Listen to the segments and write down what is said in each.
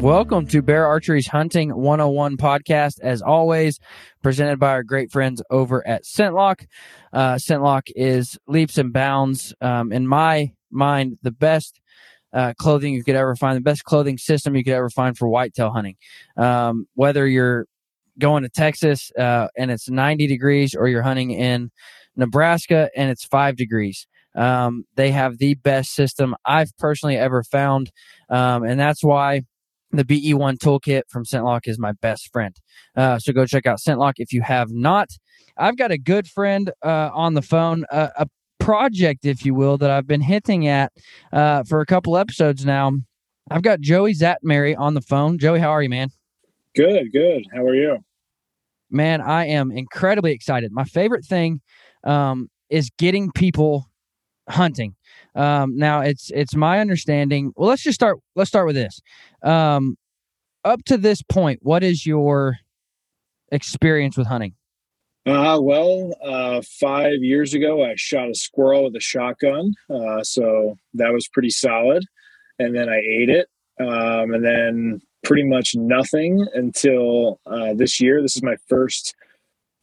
Welcome to Bear Archery's Hunting 101 podcast, as always, presented by our great friends over at ScentLok. Uh, ScentLok is leaps and bounds, um, in my mind, the best uh, clothing you could ever find, the best clothing system you could ever find for whitetail hunting. Um, whether you're going to Texas uh, and it's 90 degrees or you're hunting in Nebraska and it's five degrees. Um, they have the best system I've personally ever found. Um, and that's why the BE1 toolkit from ScentLok is my best friend. Uh, so go check out ScentLok if you have not. I've got a good friend uh, on the phone, uh, a project, if you will, that I've been hinting at uh, for a couple episodes now. I've got Joey Szatmary on the phone. Joey, how are you, man? Good, good. How are you? Man, I am incredibly excited. My favorite thing um, is getting people hunting. Um, now it's it's my understanding. Well, let's just start. Let's start with this. Um, up to this point, what is your experience with hunting? Uh, well, uh, five years ago, I shot a squirrel with a shotgun. Uh, so that was pretty solid. And then I ate it. Um, and then pretty much nothing until uh, this year. This is my first,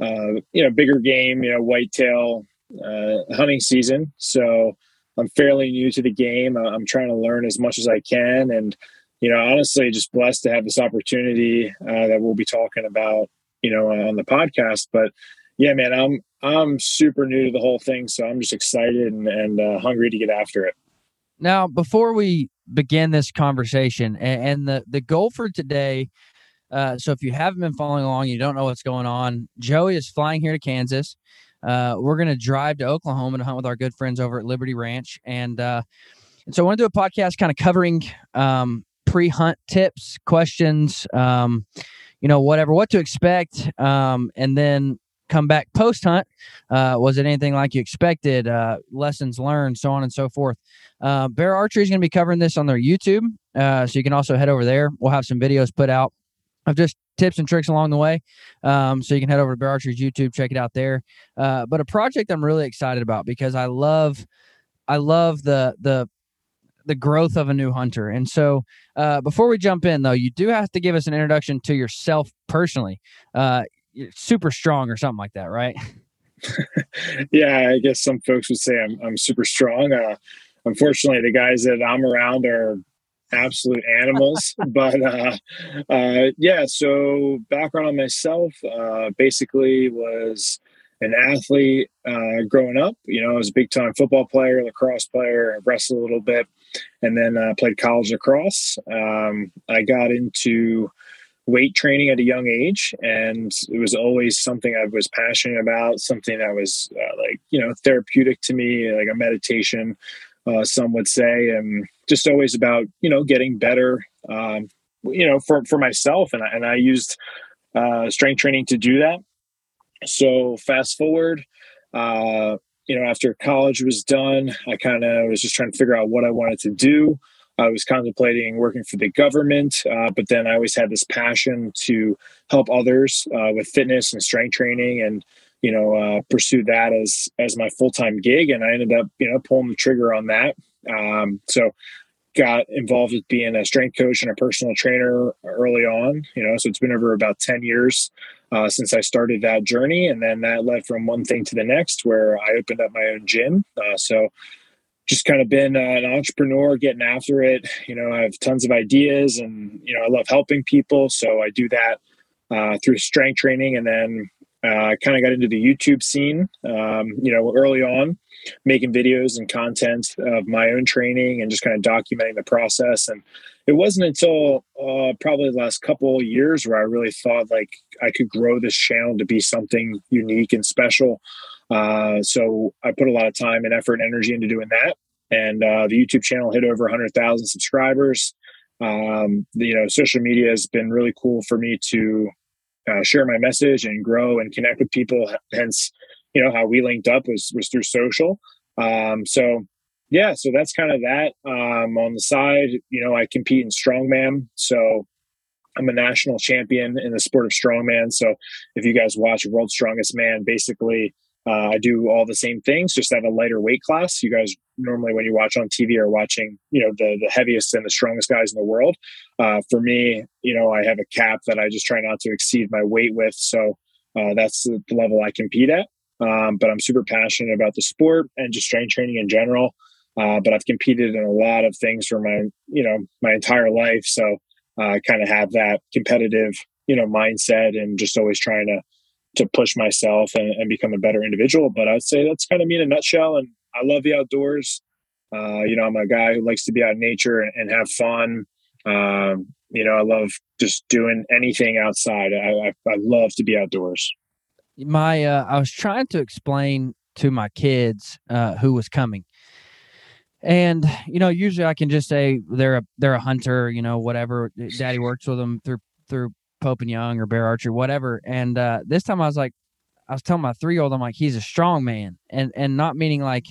uh, you know, bigger game, you know, whitetail uh, hunting season. So I'm fairly new to the game. I'm trying to learn as much as I can. And, you know, honestly, just blessed to have this opportunity uh, that we'll be talking about, you know, on the podcast. But yeah, man, I'm I'm super new to the whole thing, so I'm just excited and, and uh, hungry to get after it. Now, before we begin this conversation, and, and the the goal for today. Uh, so if you haven't been following along, you don't know what's going on. Joey is flying here to Kansas. Uh, we're going to drive to Oklahoma to hunt with our good friends over at Liberty Ranch, and uh, and so I want to do a podcast kind of covering um, pre-hunt tips, questions, um, you know, whatever, what to expect, um, and then come back post hunt. Uh, was it anything like you expected? Uh, lessons learned, so on and so forth. Uh, Bear Archery is going to be covering this on their YouTube, uh, so you can also head over there. We'll have some videos put out of just tips and tricks along the way. Um, so you can head over to Bear Archery's YouTube, check it out there. Uh, but a project I'm really excited about because I love, I love the the the growth of a new hunter. And so, uh, before we jump in, though, you do have to give us an introduction to yourself personally. Uh, super strong or something like that, right? yeah, I guess some folks would say I'm, I'm super strong. Uh, unfortunately, the guys that I'm around are absolute animals. but uh, uh, yeah, so background on myself uh, basically was an athlete uh, growing up. You know, I was a big time football player, lacrosse player, wrestled a little bit, and then uh, played college lacrosse. Um, I got into weight training at a young age, and it was always something I was passionate about, something that was uh, like, you know, therapeutic to me, like a meditation. Uh, some would say, and just always about you know getting better, um, you know, for for myself, and I, and I used uh, strength training to do that. So fast forward, uh, you know, after college was done, I kind of was just trying to figure out what I wanted to do. I was contemplating working for the government, uh, but then I always had this passion to help others uh, with fitness and strength training, and you know, uh, pursue that as as my full time gig. And I ended up, you know, pulling the trigger on that. Um, so got involved with being a strength coach and a personal trainer early on. You know, so it's been over about ten years uh, since I started that journey. And then that led from one thing to the next where I opened up my own gym. Uh, so just kind of been uh, an entrepreneur getting after it you know i have tons of ideas and you know i love helping people so i do that uh, through strength training and then uh, i kind of got into the youtube scene um, you know early on making videos and content of my own training and just kind of documenting the process and it wasn't until uh, probably the last couple years where i really thought like i could grow this channel to be something unique and special uh, so I put a lot of time and effort and energy into doing that. And uh, the YouTube channel hit over 100,000 subscribers. Um, the, you know, social media has been really cool for me to uh, share my message and grow and connect with people. Hence, you know, how we linked up was was through social. Um, so yeah, so that's kind of that. Um, on the side, you know, I compete in strongman. So I'm a national champion in the sport of strongman. So if you guys watch World's Strongest Man, basically uh, I do all the same things, just at a lighter weight class. You guys normally, when you watch on TV, are watching, you know, the the heaviest and the strongest guys in the world. Uh, for me, you know, I have a cap that I just try not to exceed my weight with. So uh, that's the level I compete at. Um, but I'm super passionate about the sport and just strength training in general. Uh, but I've competed in a lot of things for my, you know, my entire life. So uh, I kind of have that competitive, you know, mindset and just always trying to to push myself and, and, become a better individual. But I'd say that's kind of me in a nutshell. And I love the outdoors. Uh, you know, I'm a guy who likes to be out in nature and, and have fun. Um, you know, I love just doing anything outside. I, I, I love to be outdoors. My, uh, I was trying to explain to my kids uh, who was coming. And you know, usually I can just say they're a they're a hunter, you know, whatever. Daddy works with them through through Pope and Young or Bear Archery, whatever. And uh, this time I was like, I was telling my three year old, I'm like, he's a strong man, and and not meaning like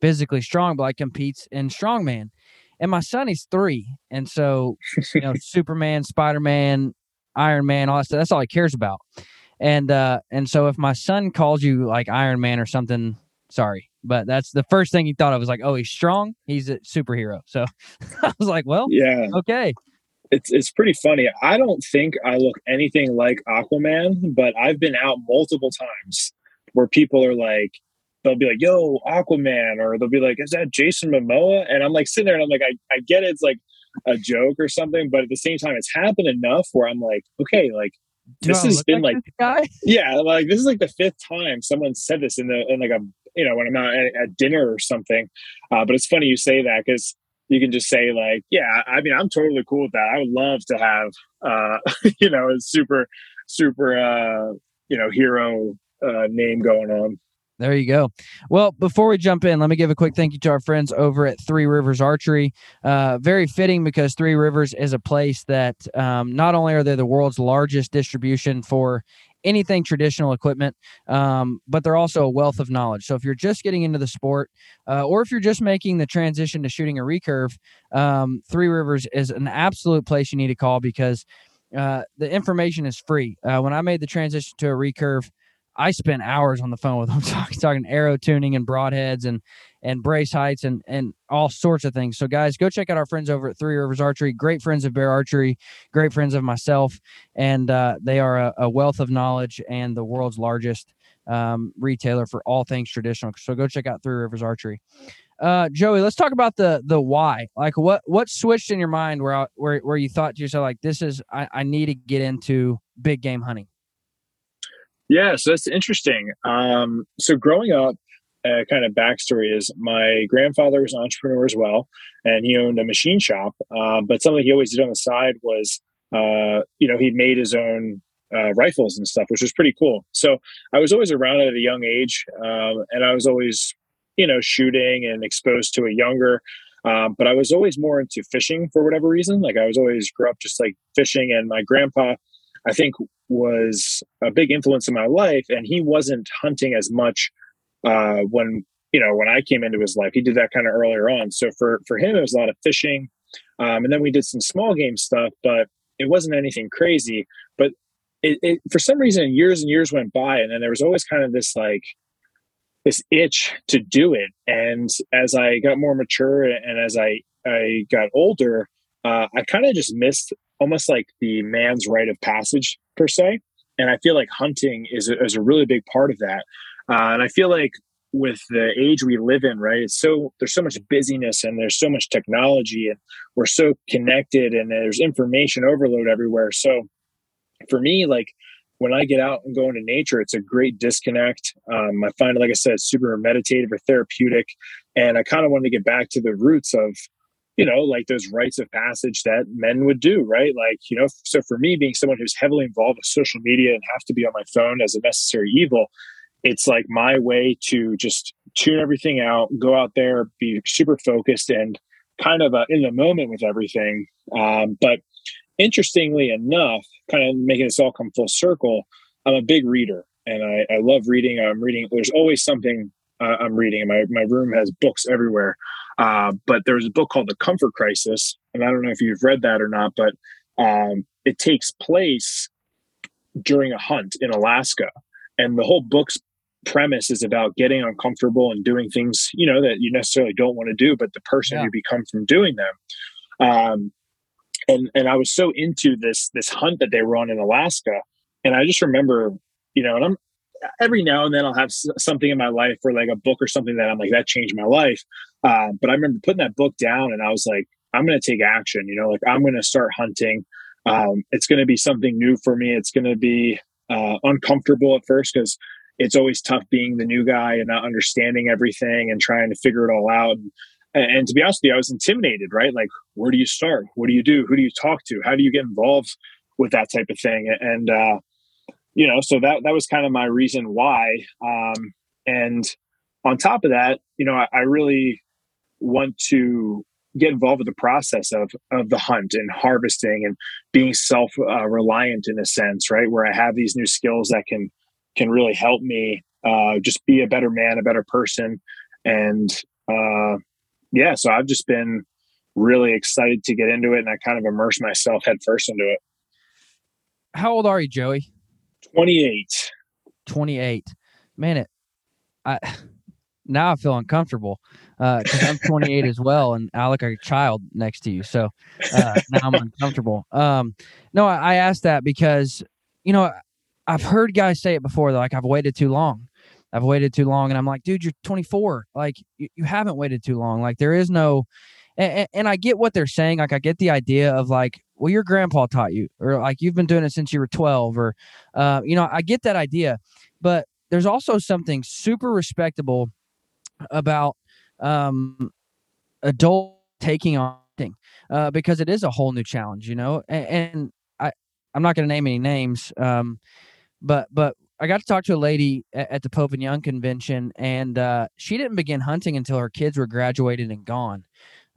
physically strong, but like competes in strongman. And my son, is three, and so you know, Superman, Spider Man, Iron Man, all that stuff. That's all he cares about. And uh, and so if my son calls you like Iron Man or something, sorry, but that's the first thing he thought of was like, oh, he's strong, he's a superhero. So I was like, well, yeah, okay it's it's pretty funny. I don't think I look anything like Aquaman, but I've been out multiple times where people are like, they'll be like, "Yo, Aquaman," or they'll be like, "Is that Jason Momoa?" And I'm like sitting there and I'm like, I, I get it, it's like a joke or something, but at the same time, it's happened enough where I'm like, okay, like This has been like, like yeah, like this is like the fifth time someone said this in the in like a you know when I'm out at, at dinner or something. Uh, but it's funny you say that because you can just say like, yeah, I mean, I'm totally cool with that. I would love to have, uh, you know, a super, super, uh, you know, hero uh, name going on. There you go. Well, before we jump in, let me give a quick thank you to our friends over at Three Rivers Archery. Uh, very fitting because Three Rivers is a place that um, not only are they the world's largest distribution for anything traditional equipment, um, but they're also a wealth of knowledge. So if you're just getting into the sport, uh, or if you're just making the transition to shooting a recurve, um, Three Rivers is an absolute place you need to call because uh, the information is free. Uh, when I made the transition to a recurve, I spent hours on the phone with them talking, talking arrow tuning and broadheads and and brace heights and and all sorts of things. So guys, go check out our friends over at Three Rivers Archery. Great friends of Bear Archery, great friends of myself, and uh, they are a, a, wealth of knowledge and the world's largest um, retailer for all things traditional. So go check out Three Rivers Archery. Uh, Joey, let's talk about the the why. Like what what switched in your mind where where where you thought to yourself like this is I, I need to get into big game hunting. Yeah, so that's interesting. Um, so growing up, uh, kind of backstory is my grandfather was an entrepreneur as well, and he owned a machine shop. Uh, but something he always did on the side was, uh, you know, he made his own uh, rifles and stuff, which was pretty cool. So I was always around at a young age, um, and I was always, you know, shooting and exposed to it younger. Um, but I was always more into fishing for whatever reason. Like I was always grew up just like fishing, and my grandpa I think was a big influence in my life. And he wasn't hunting as much uh, when you know when I came into his life. He did that kind of earlier on. So for for him, it was a lot of fishing, um, and then we did some small game stuff, but it wasn't anything crazy. But it, it, for some reason, years and years went by, and then there was always kind of this like this itch to do it. And as I got more mature and as I I got older, uh, I kind of just missed almost like the man's rite of passage per se. And I feel like hunting is a, is a really big part of that. Uh, and I feel like with the age we live in, right? It's so there's so much busyness and there's so much technology and we're so connected and there's information overload everywhere. So for me, like when I get out and go into nature, it's a great disconnect. Um, I find like I said, super meditative or therapeutic. And I kind of wanted to get back to the roots of, you know, like those rites of passage that men would do, right? Like, you know, so for me, being someone who's heavily involved with social media and have to be on my phone as a necessary evil, it's like my way to just tune everything out, go out there, be super focused and kind of uh, in the moment with everything. Um, but interestingly enough, kind of making this all come full circle, I'm a big reader and I, I love reading. I'm reading, there's always something uh, I'm reading. My, my room has books everywhere. Uh, but there's a book called The Comfort Crisis. And I don't know if you've read that or not, but um, it takes place during a hunt in Alaska. And the whole book's premise is about getting uncomfortable and doing things, you know, that you necessarily don't want to do, but the person yeah. you become from doing them. Um, and and I was so into this this hunt that they were on in Alaska, and I just remember, you know, and I'm every now and then I'll have something in my life or like a book or something that I'm like that changed my life. Uh, but I remember putting that book down, and I was like, I'm going to take action. You know, like I'm going to start hunting. Um, it's going to be something new for me. It's going to be uh, uncomfortable at first because it's always tough being the new guy and not understanding everything and trying to figure it all out. And and, to be honest with you, I was intimidated, right? Like, where do you start? What do you do? Who do you talk to? How do you get involved with that type of thing? And, uh, you know, so that, that was kind of my reason why. Um, and on top of that, you know, I, I really want to get involved with the process of of the hunt and harvesting and being self uh, reliant in a sense, right? Where I have these new skills that can can really help me uh, just be a better man, a better person, and uh, yeah, so I've just been really excited to get into it and I kind of immerse myself headfirst into it. How old are you, Joey? 28. 28. Man, it I now I feel uncomfortable Uh because uh, I'm 28 as well, and I look like a child next to you. So uh, now I'm uncomfortable. Um, no, I, I asked that because you know I've heard guys say it before. They're like I've waited too long, I've waited too long. And I'm like, dude, you're 24. Like, you, you haven't waited too long. Like, there is no, and, and I get what they're saying. Like, I get the idea of like, well, your grandpa taught you, or like you've been doing it since you were 12, or, uh, you know, I get that idea. But there's also something super respectable about um, adult taking on thing uh, because it is a whole new challenge, you know. And, and I, I'm not going to name any names, um, but but I got to talk to a lady at, the Pope and Young convention, and uh, she didn't begin hunting until her kids were graduated and gone.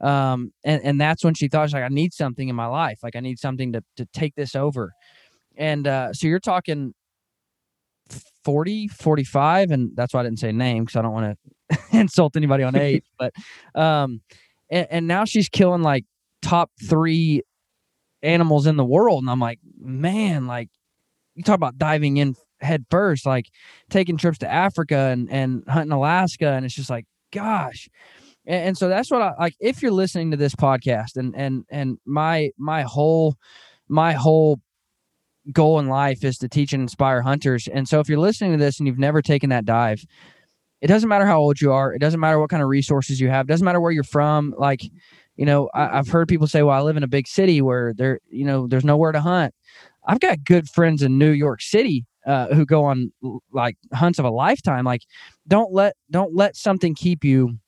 Um, and, and that's when she thought, she's like, I need something in my life. Like, I need something to, to take this over. And uh, so you're talking 40, 45, and that's why I didn't say name because I don't want to insult anybody on age. but, um, and, and now she's killing like top three animals in the world. And I'm like, man, like, you talk about diving in head first, like taking trips to Africa and, and hunting Alaska. And it's just like, gosh. And, and so that's what I like. If you're listening to this podcast and, and, and my, my whole, my whole goal in life is to teach and inspire hunters. And so if you're listening to this and you've never taken that dive, it doesn't matter how old you are. It doesn't matter what kind of resources you have. It doesn't matter where you're from. Like, you know, I, have heard people say, well, I live in a big city where there, you know, there's nowhere to hunt. I've got good friends in New York City uh, who go on like hunts of a lifetime. Like, don't let don't let something keep you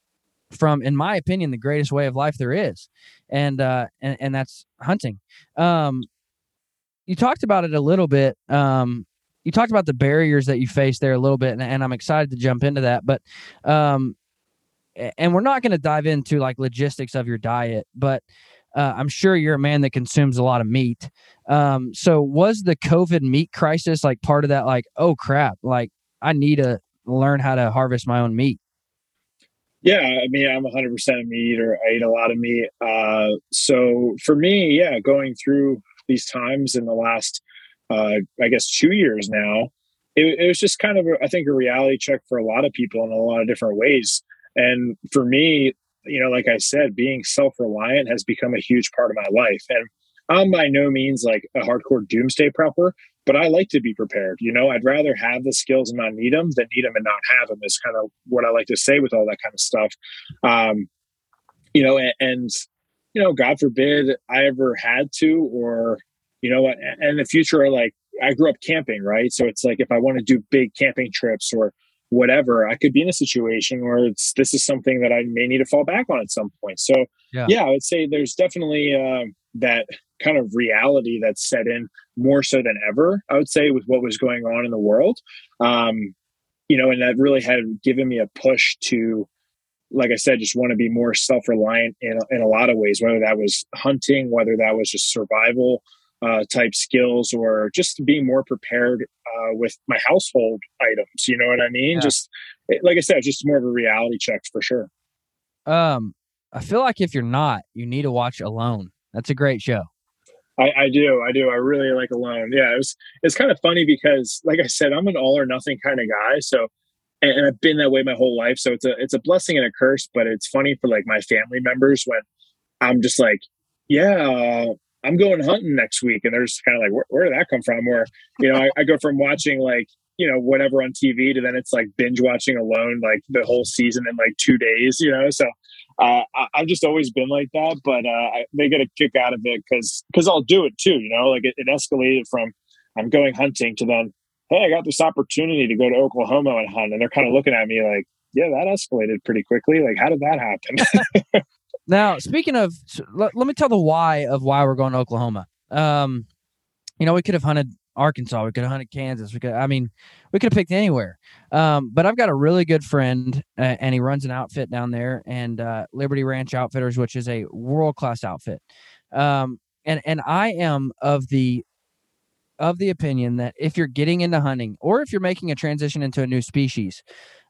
from, in my opinion, the greatest way of life there is, and uh, and and that's hunting. Um, you talked about it a little bit. Um, you talked about the barriers that you face there a little bit, and, and I'm excited to jump into that. But um, and we're not going to dive into like logistics of your diet, but uh, I'm sure you're a man that consumes a lot of meat. Um, so was the COVID meat crisis like part of that? Like, oh crap, like I need to learn how to harvest my own meat. Yeah, I mean, I'm 100% a meat eater. I eat a lot of meat. Uh, so for me, yeah, going through these times in the last, uh, I guess, two years now, it, it was just kind of, a, I think, a reality check for a lot of people in a lot of different ways. And for me, you know, like I said, being self reliant has become a huge part of my life. And I'm by no means like a hardcore doomsday prepper, but I like to be prepared. You know, I'd rather have the skills and not need them than need them and not have them. Is kind of what I like to say with all that kind of stuff. Um, you know, and, and you know, God forbid I ever had to, or you know, and in the future, like I grew up camping, right? So it's like if I want to do big camping trips or whatever, I could be in a situation where it's this is something that I may need to fall back on at some point. So yeah, yeah I would say there's definitely uh, that kind of reality that's set in more so than ever. I would say with what was going on in the world, um, you know, and that really had given me a push to, like I said, just want to be more self reliant in in a lot of ways. Whether that was hunting, whether that was just survival uh, type skills or just being more prepared uh, with my household items. You know what I mean? Yeah. Just like I said, just more of a reality check for sure. Um, I feel like if you're not, you need to watch Alone. That's a great show. I, I do, I do. I really like Alone. Yeah, it was. It's kind of funny because, like I said, I'm an all or nothing kind of guy. So, and, and I've been that way my whole life. So it's a it's a blessing and a curse. But it's funny for like my family members when I'm just like, yeah, I'm going hunting next week. And they're just kind of like, where, where, did that come from? Where, you know, I, I, go from watching like, you know, whatever on TV to then it's like binge watching alone, like the whole season in like two days, you know? So uh, I, have just always been like that, but uh, I, they get a kick out of it because because I'll do it too, you know, like it, it escalated from I'm going hunting to then, hey, I got this opportunity to go to Oklahoma and hunt. And they're kind of looking at me like, yeah, that escalated pretty quickly. Like, how did that happen? Now, speaking of, let, let, me tell the why of why we're going to Oklahoma. Um, you know, we could have hunted Arkansas, we could have hunted Kansas, we could, I mean, we could have picked anywhere. Um, but I've got a really good friend, uh, and he runs an outfit down there, and uh, Liberty Ranch Outfitters, which is a world class outfit. Um, and and I am of the of the opinion that if you're getting into hunting or if you're making a transition into a new species,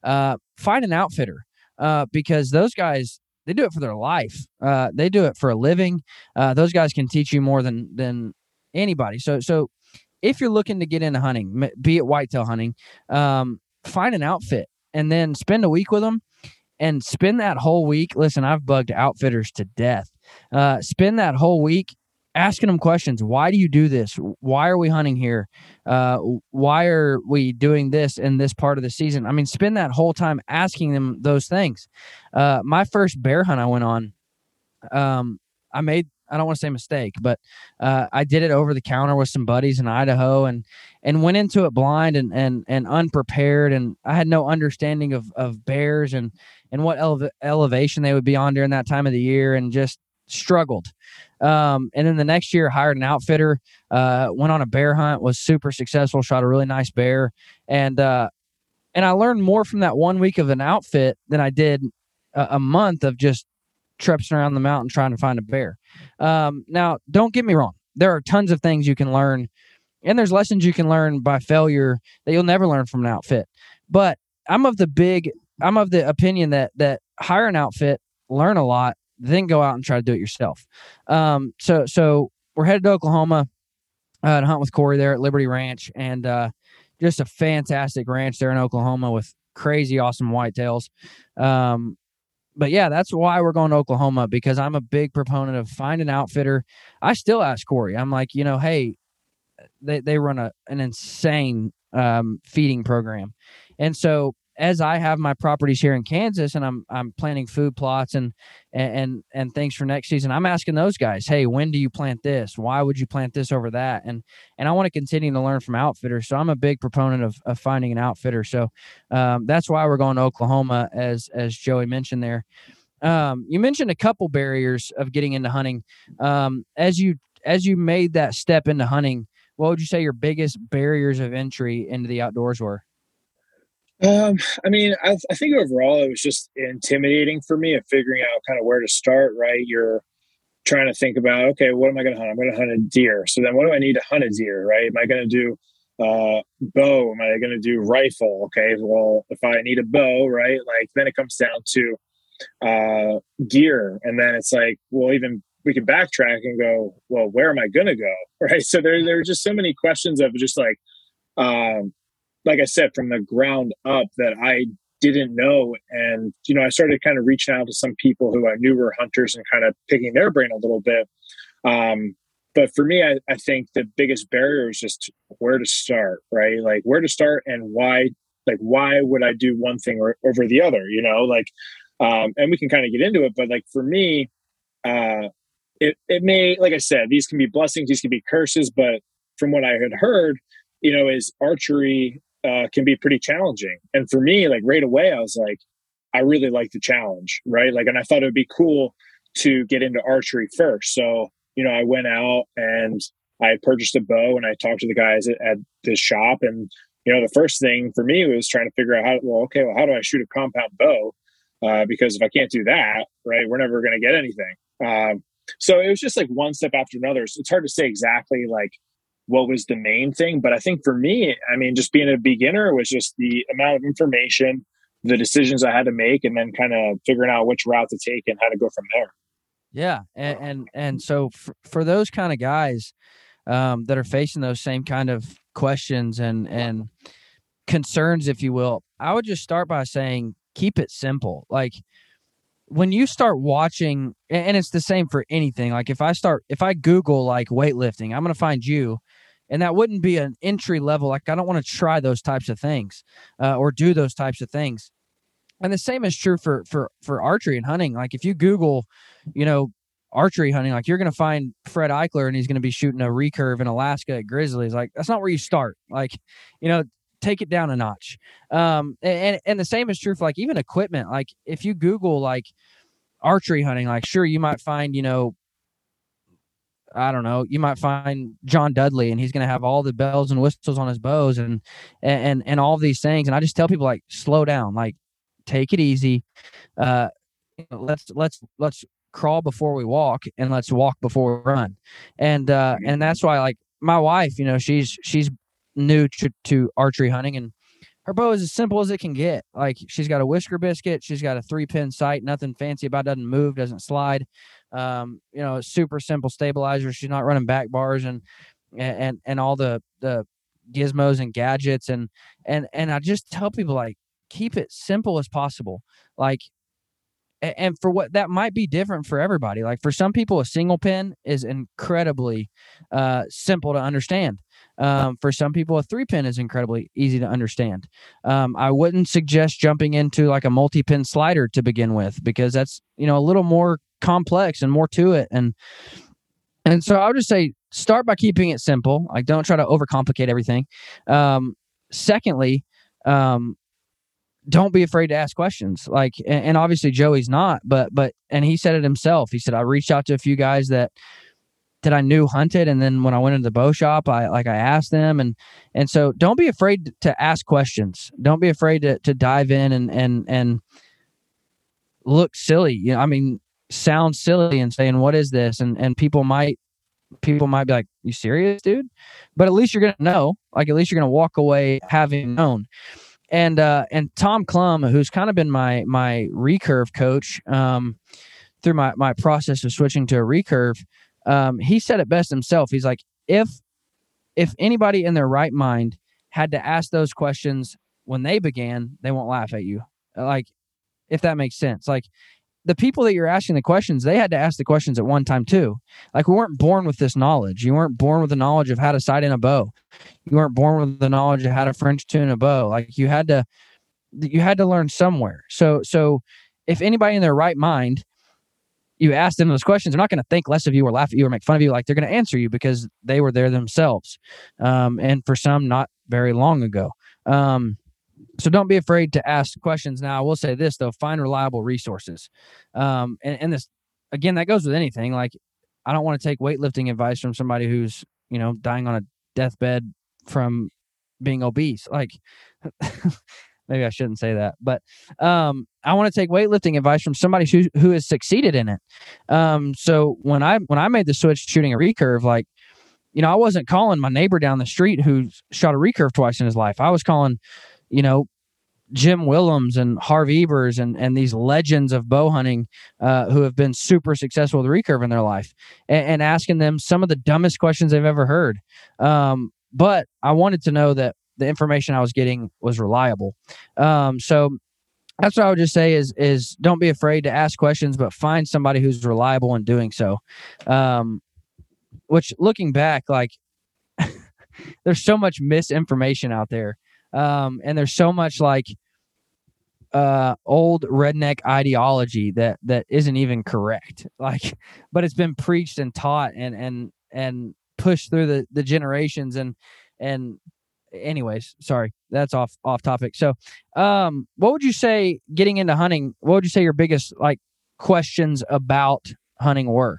uh, find an outfitter uh, because those guys they do it for their life. Uh, they do it for a living. Uh, those guys can teach you more than than anybody. So so if you're looking to get into hunting, be it whitetail hunting, um, find an outfit and then spend a week with them and spend that whole week. Listen, I've bugged outfitters to death. Uh, spend that whole week asking them questions. Why do you do this? Why are we hunting here? Uh, why are we doing this in this part of the season? I mean, spend that whole time asking them those things. Uh, my first bear hunt I went on, um, I made I don't want to say mistake, but uh, I did it over the counter with some buddies in Idaho and and went into it blind and and and unprepared and I had no understanding of of bears and and what ele- elevation they would be on during that time of the year and just struggled. Um, and then the next year, hired an outfitter, uh, went on a bear hunt, was super successful, shot a really nice bear, and uh, and I learned more from that one week of an outfit than I did a, a month of just traipsing around the mountain trying to find a bear. Um, now, don't get me wrong, there are tons of things you can learn, and there's lessons you can learn by failure that you'll never learn from an outfit. But I'm of the big, I'm of the opinion that that hire an outfit, learn a lot, then go out and try to do it yourself. Um, so so we're headed to Oklahoma uh, to hunt with Corey there at Liberty Ranch, and uh, just a fantastic ranch there in Oklahoma with crazy awesome whitetails. Um, but yeah, that's why we're going to Oklahoma because I'm a big proponent of find an outfitter. I still ask Corey, I'm like, you know, hey, they they run a an insane um, feeding program, and so as I have my properties here in Kansas and I'm I'm planting food plots and and and things for next season, I'm asking those guys, hey, when do you plant this? Why would you plant this over that? And and I want to continue to learn from outfitters. So I'm a big proponent of, of finding an outfitter. So um, that's why we're going to Oklahoma, as as Joey mentioned there. Um, you mentioned a couple barriers of getting into hunting. Um, as you as you made that step into hunting, what would you say your biggest barriers of entry into the outdoors were? Um, I mean, I, I, think overall it was just intimidating for me of figuring out kind of where to start. Right, you're trying to think about, okay, what am I going to hunt? I'm going to hunt a deer. So then, what do I need to hunt a deer? Right? Am I going to do uh, bow? Am I going to do rifle? Okay, well, if I need a bow, right, like then it comes down to uh, gear, and then it's like, well, even we can backtrack and go, well, where am I going to go? Right. So there, there are just so many questions of just like, um, like I said, from the ground up that I didn't know. And, you know, I started kind of reaching out to some people who I knew were hunters and kind of picking their brain a little bit. Um, but for me, I, I think the biggest barrier is just where to start, right? Like where to start and why, like, why would I do one thing or, over the other, you know, like, um, and we can kind of get into it, but like for me, uh, it, it may, like I said, these can be blessings, these can be curses, but from what I had heard, you know, is archery uh, can be pretty challenging. And for me, like right away, I was like, I really like the challenge, right? Like, and I thought it would be cool to get into archery first. So, you know, I went out and I purchased a bow and I talked to the guys at, at this shop. And, you know, the first thing for me was trying to figure out how, well, okay, well, how do I shoot a compound bow? Uh, because if I can't do that, right, we're never going to get anything. Um, so it was just like one step after another. So it's hard to say exactly like what was the main thing. But I think for me, I mean, just being a beginner was just the amount of information, the decisions I had to make, and then kind of figuring out which route to take and how to go from there. Yeah, and and, and so for, for those kind of guys um, that are facing those same kind of questions and and concerns, if you will, I would just start by saying keep it simple. Like when you start watching, and it's the same for anything. Like if I start, if I Google like weightlifting, I'm gonna find you, and that wouldn't be an entry level. Like I don't want to try those types of things uh, or do those types of things. And the same is true for for for archery and hunting. Like if you Google you know, archery hunting, like you're going to find Fred Eichler and he's going to be shooting a recurve in Alaska at Grizzlies. Like that's not where you start. Like, you know, take it down a notch. Um, and and the same is true for like even equipment. Like if you Google like archery hunting, like sure you might find you know. I don't know. You might find John Dudley, and he's going to have all the bells and whistles on his bows, and and and all these things. And I just tell people like, slow down, like, take it easy. Uh, let's let's let's crawl before we walk and let's walk before we run and uh and that's why like my wife you know she's she's new to, to archery hunting and her bow is as simple as it can get like she's got a whisker biscuit she's got a three pin sight nothing fancy about it, doesn't move doesn't slide um you know super simple stabilizer. She's not running back bars and and and all the the gizmos and gadgets. And and and i just tell people like keep it simple as possible. Like and for what that might be different for everybody. Like for some people a single pin is incredibly uh, simple to understand. Um, for some people a three pin is incredibly easy to understand. Um, i wouldn't suggest jumping into like a multi-pin slider to begin with because that's you know a little more complex and more to it. And and so i would just say start by keeping it simple. Like don't try to overcomplicate everything. Um, secondly um, don't be afraid to ask questions. Like and, and, obviously joey's not but but and he said it himself. He said i reached out to a few guys that that i knew hunted and then when i went into the bow shop i like i asked them. And and so don't be afraid to ask questions. Don't be afraid to, to dive in and and and look silly. You know i mean sound silly and saying what is this and and people might people might be like you serious dude but at least you're gonna know like at least you're gonna walk away having known and uh, and Tom Clum, who's kind of been my my recurve coach um, through my my process of switching to a recurve, um, he said it best himself. He's like, if if anybody in their right mind had to ask those questions when they began, they won't laugh at you. Like, if that makes sense. Like, the people that you're asking the questions, they had to ask the questions at one time too. Like we weren't born with this knowledge. You weren't born with the knowledge of how to sight in a bow. You weren't born with the knowledge of how to French tune a bow. Like you had to, you had to learn somewhere. So, so if anybody in their right mind, you ask them those questions, they're not going to think less of you or laugh at you or make fun of you. Like they're going to answer you because they were there themselves. Um, and for some, not very long ago. Um, so don't be afraid to ask questions. Now, I will say this though: find reliable resources. Um, and, and this again, that goes with anything. Like, I don't want to take weightlifting advice from somebody who's you know dying on a deathbed from being obese. Like, maybe I shouldn't say that, but um, I want to take weightlifting advice from somebody who who has succeeded in it. Um, so when I when I made the switch shooting a recurve, like you know, I wasn't calling my neighbor down the street who shot a recurve twice in his life. I was calling you know, Jim Willems and Harv Ebers and, and these legends of bow hunting uh, who have been super successful with recurve in their life and, and, asking them some of the dumbest questions they've ever heard. Um, but I wanted to know that the information I was getting was reliable. Um, so that's what I would just say is is don't be afraid to ask questions, but find somebody who's reliable in doing so. Um, which looking back, like there's so much misinformation out there. Um, and there's so much like uh old redneck ideology that that isn't even correct. Like but it's been preached and taught and and and pushed through the the generations and and anyways sorry that's off off topic. So um what would you say getting into hunting what would you say your biggest like questions about hunting were?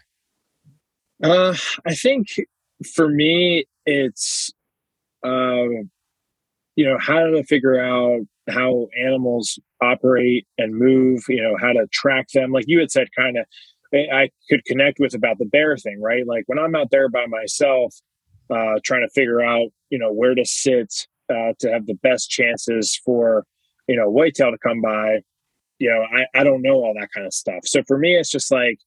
Uh i think for me it's um you know how to figure out how animals operate and move you know how to track them. Like you had said kind of i could connect with about the bear thing right? Like when i'm out there by myself uh, trying to figure out you know where to sit uh, to have the best chances for you know whitetail to come by you know I, I don't know all that kind of stuff. So for me it's just like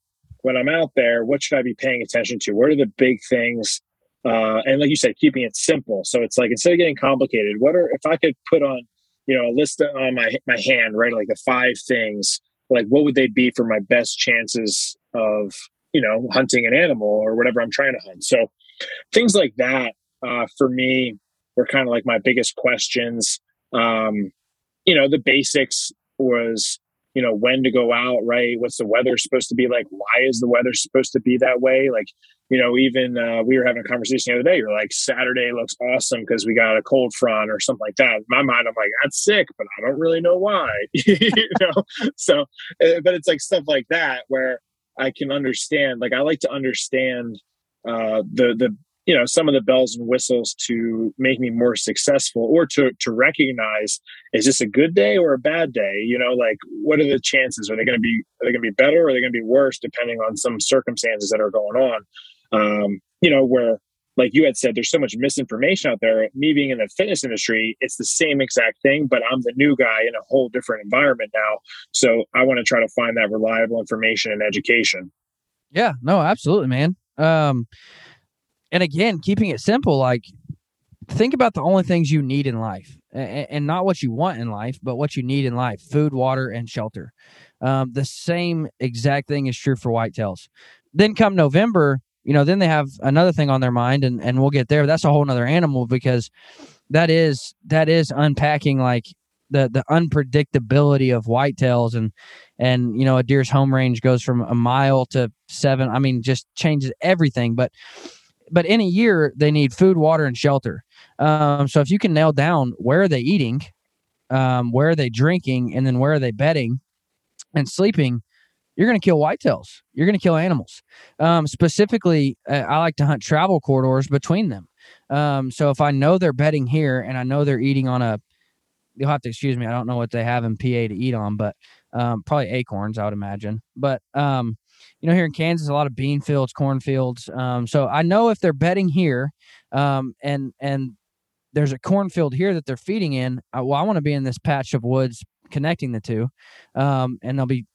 when i'm out there what should i be paying attention to? What are the big things uh, and like you said keeping it simple. So it's like instead of getting complicated what are if i could put on you know a list on my my hand right? Like the five things like what would they be for my best chances of you know hunting an animal or whatever i'm trying to hunt? So things like that uh, for me were kind of like my biggest questions. Um, you know the basics was you know when to go out right? What's the weather supposed to be like? Why is the weather supposed to be that way? Like you know even uh, we were having a conversation the other day you're like saturday looks awesome because we got a cold front or something like that. In my mind i'm like that's sick but i don't really know why. You know? So uh, but it's like stuff like that where i can understand like i like to understand uh, the the you know some of the bells and whistles to make me more successful or to to recognize is this a good day or a bad day? You know like what are the chances? Are they going to be are they going to be better or are they going to be worse depending on some circumstances that are going on um, you know where like you had said there's so much misinformation out there me being in the fitness industry it's the same exact thing but i'm the new guy in a whole different environment now so i want to try to find that reliable information and education yeah no absolutely man um and again, keeping it simple, like think about the only things you need in life and, and, not what you want in life, but what you need in life food, water, and shelter. Um, the same exact thing is true for whitetails. Then come November, you know, then they have another thing on their mind, and, and we'll get there. That's a whole nother animal because that is that is unpacking like the the unpredictability of whitetails and and you know a deer's home range goes from a mile to seven. I mean, just changes everything. But but in a year they need food, water, and shelter. Um, so if you can nail down where are they eating, um, where are they drinking, and then where are they bedding and sleeping, you're going to kill whitetails. You're going to kill animals. Um, specifically, uh, I like to hunt travel corridors between them. Um, so if I know they're bedding here and I know they're eating on a, you'll have to excuse me. I don't know what they have in PA to eat on, but um, probably acorns, I would imagine. But um, you know, here in Kansas, a lot of bean fields, cornfields. Um, so I know if they're bedding here, um, and and there's a cornfield here that they're feeding in. Uh, well, I want to be in this patch of woods connecting the two, and they'll be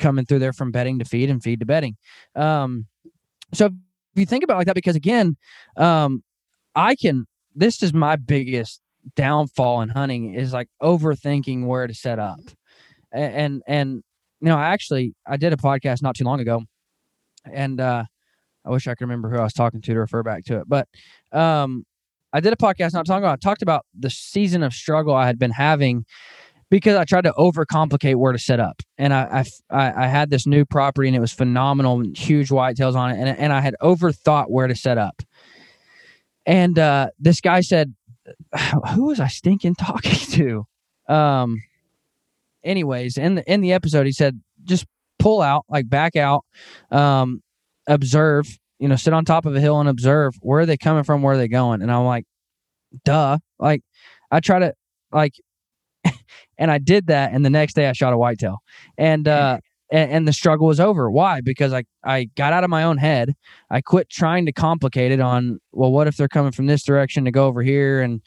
coming through there from bedding to feed and feed to bedding. Um, so if you think about like that, because again, um, I can. This is my biggest downfall in hunting is like overthinking where to set up, and and, and you know, I actually I did a podcast not too long ago, and uh, I wish I could remember who I was talking to to refer back to it. But um, I did a podcast not too long ago. I talked about the season of struggle I had been having because I tried to overcomplicate where to set up, and I I, I had this new property and it was phenomenal, huge whitetails on it, and and I had overthought where to set up. And uh, this guy said, "Who was I stinking talking to?" Um, anyways, in the in the episode, he said just pull out, like back out, um, observe, you know, sit on top of a hill and observe where are they coming from, where are they going. And I'm like, duh. Like I try to like and I did that and the next day I shot a whitetail. And uh and, and the struggle was over. Why? Because I I got out of my own head. I quit trying to complicate it on well, what if they're coming from this direction to go over here and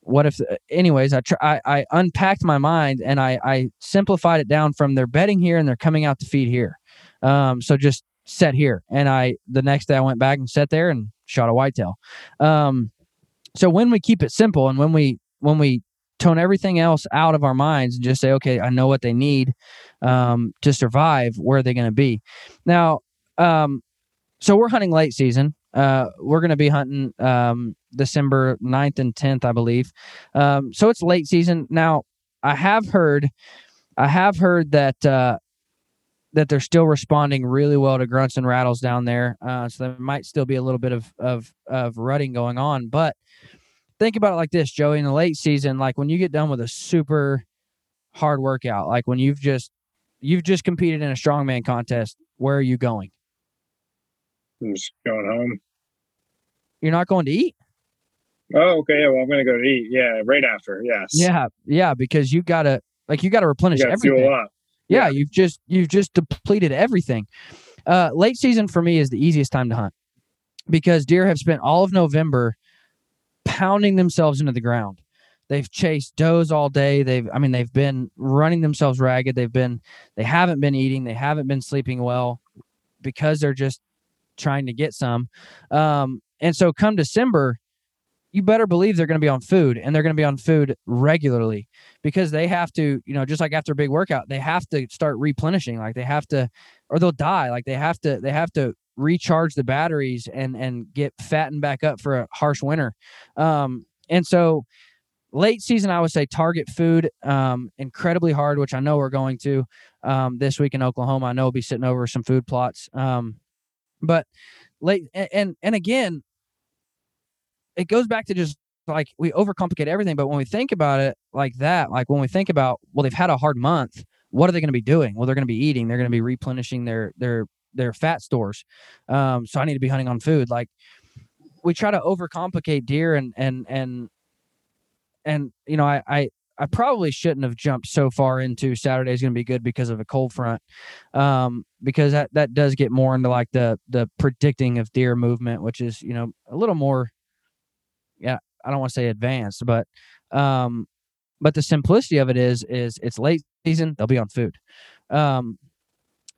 what if anyways I, I, I unpacked my mind and I I simplified it down from they're bedding here and they're coming out to feed here um so just set here and I the next day I went back and sat there and shot a whitetail um so when we keep it simple and when we when we tone everything else out of our minds and just say okay I know what they need um to survive where are they going to be now um so we're hunting late season Uh, we're going to be hunting um, December 9th and 10th, I believe. Um, so it's late season. Now, I have heard, I have heard that uh, that they're still responding really well to grunts and rattles down there. Uh, so there might still be a little bit of of of rutting going on. But think about it like this, Joey. In the late season, like when you get done with a super hard workout, like when you've just you've just competed in a strongman contest, where are you going? I'm just going home. You're not going to eat. Oh, okay. Yeah, well, I'm going to go to eat. Yeah, right after. Yes. Yeah, yeah, because you gotta like you gotta replenish You gotta everything. fuel up. Yeah, Yeah. you've just you've just depleted everything. Uh, late season for me is the easiest time to hunt because deer have spent all of November pounding themselves into the ground. They've chased does all day. They've I mean they've been running themselves ragged. They've been they haven't been eating. They haven't been sleeping well because they're just trying to get some. Um, and so come December, you better believe they're going to be on food and they're going to be on food regularly because they have to, you know, just like after a big workout, they have to start replenishing. Like they have to, or they'll die. Like they have to, they have to recharge the batteries and and get fattened back up for a harsh winter. Um, and so late season, I would say target food um, incredibly hard, which I know we're going to um, this week in Oklahoma. I know we'll be sitting over some food plots. Um, but late and, and again, it goes back to just like we overcomplicate everything. But when we think about it like that, like when we think about well, they've had a hard month. What are they going to be doing? Well, they're going to be eating. They're going to be replenishing their their their fat stores. Um, so I need to be hunting on food. Like we try to overcomplicate deer and and and and you know I I I probably shouldn't have jumped so far into Saturday's going to be good because of a cold front, um, because that that does get more into like the the predicting of deer movement, which is you know a little more, yeah, I don't want to say advanced, but um, but the simplicity of it is is it's late season, they'll be on food, um,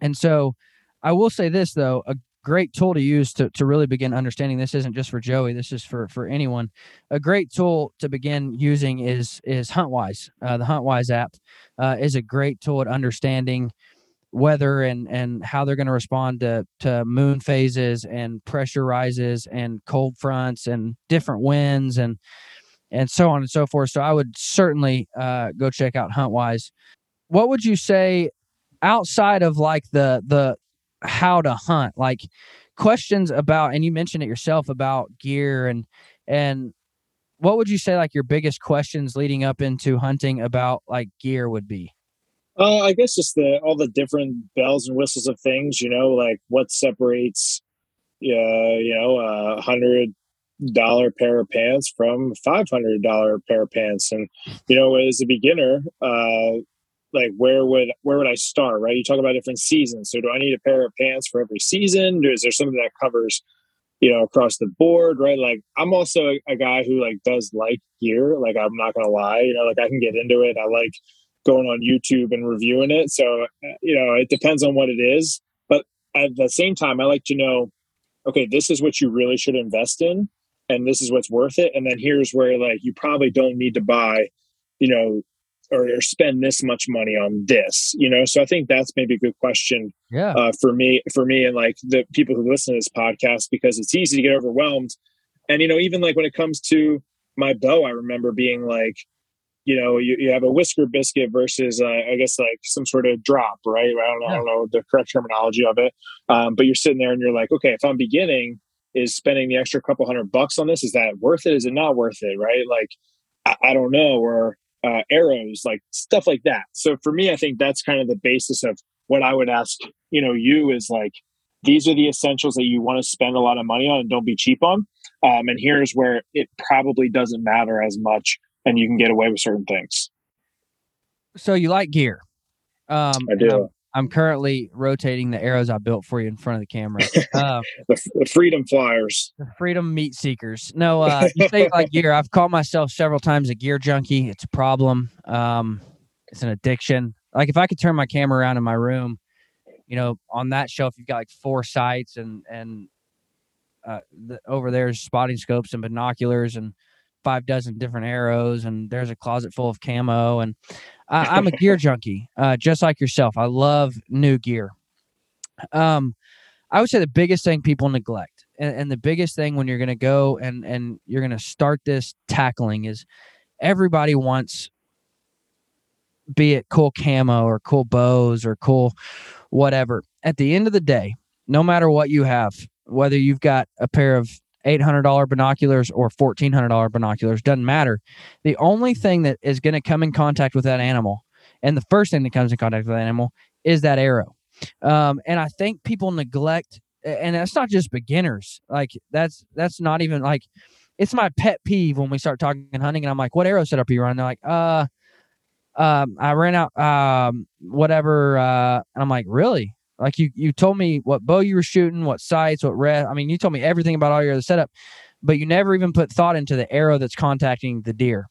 and so I will say this though, a great tool to use to, to really begin understanding this isn't just for Joey, this is for for anyone. A great tool to begin using is is HuntWise. Uh, the HuntWise app uh, is a great tool at understanding weather and and how they're going to respond to to moon phases and pressure rises and cold fronts and different winds and and so on and so forth. So I would certainly uh, go check out HuntWise. What would you say outside of like the the how to hunt like questions about and you mentioned it yourself about gear and and what would you say like your biggest questions leading up into hunting about like gear would be Uh, I guess just the all the different bells and whistles of things. You know, like what separates, uh, you know, a hundred dollar pair of pants from five hundred dollar pair of pants, and you know, as a beginner, uh, like where would where would I start? Right? You talk about different seasons. So do I need a pair of pants for every season? Is there something that covers? you know across the board right like i'm also a, a guy who like does like gear like i'm not gonna lie you know like i can get into it i like going on youtube and reviewing it so uh, you know it depends on what it is but at the same time i like to know okay this is what you really should invest in and this is what's worth it and then here's where like you probably don't need to buy you know or, or spend this much money on this you know? So i think that's maybe a good question yeah. uh, for me for me and like the people who listen to this podcast because it's easy to get overwhelmed. And you know even like when it comes to my bow i remember being like you know you, you have a whisker biscuit versus uh, i guess like some sort of drop right? I don't know, I don't know the correct terminology of it. Um, but you're sitting there and you're like okay if i'm beginning is spending the extra couple hundred bucks on this is that worth it? Is it not worth it? Right? Like i, I don't know or uh, arrows like stuff like that. So for me i think that's kind of the basis of what i would ask you know you is like these are the essentials that you want to spend a lot of money on and don't be cheap on um, and here's where it probably doesn't matter as much and you can get away with certain things. So you like gear. Um i do I'm, currently rotating the arrows i built for you in front of the camera. Uh, the, the freedom flyers. the freedom meat seekers. No uh you say like gear. I've called myself several times a gear junkie. It's a problem. Um it's an addiction. Like if i could turn my camera around in my room you know on that shelf you've got like four sights and and uh, the, over there's spotting scopes and binoculars and five dozen different arrows and there's a closet full of camo and I'm a gear junkie uh, just like yourself i love new gear um i would say the biggest thing people neglect and, and the biggest thing when you're going to go and and you're going to start this tackling is everybody wants be it cool camo or cool bows or cool whatever. At the end of the day, no matter what you have, whether you've got a pair of $800 binoculars or $1,400 binoculars, doesn't matter. The only thing that is going to come in contact with that animal, and the first thing that comes in contact with that animal, is that arrow. Um, and I think people neglect, and that's not just beginners. Like that's that's not even like it's my pet peeve when we start talking hunting, and I'm like, "What arrow setup are you running?" They're like, "Uh, um, I ran out, um, whatever." Uh, and I'm like, "Really? Like you you told me what bow you were shooting, what sights, what red. I mean, you told me everything about all your other setup, but you never even put thought into the arrow that's contacting the deer,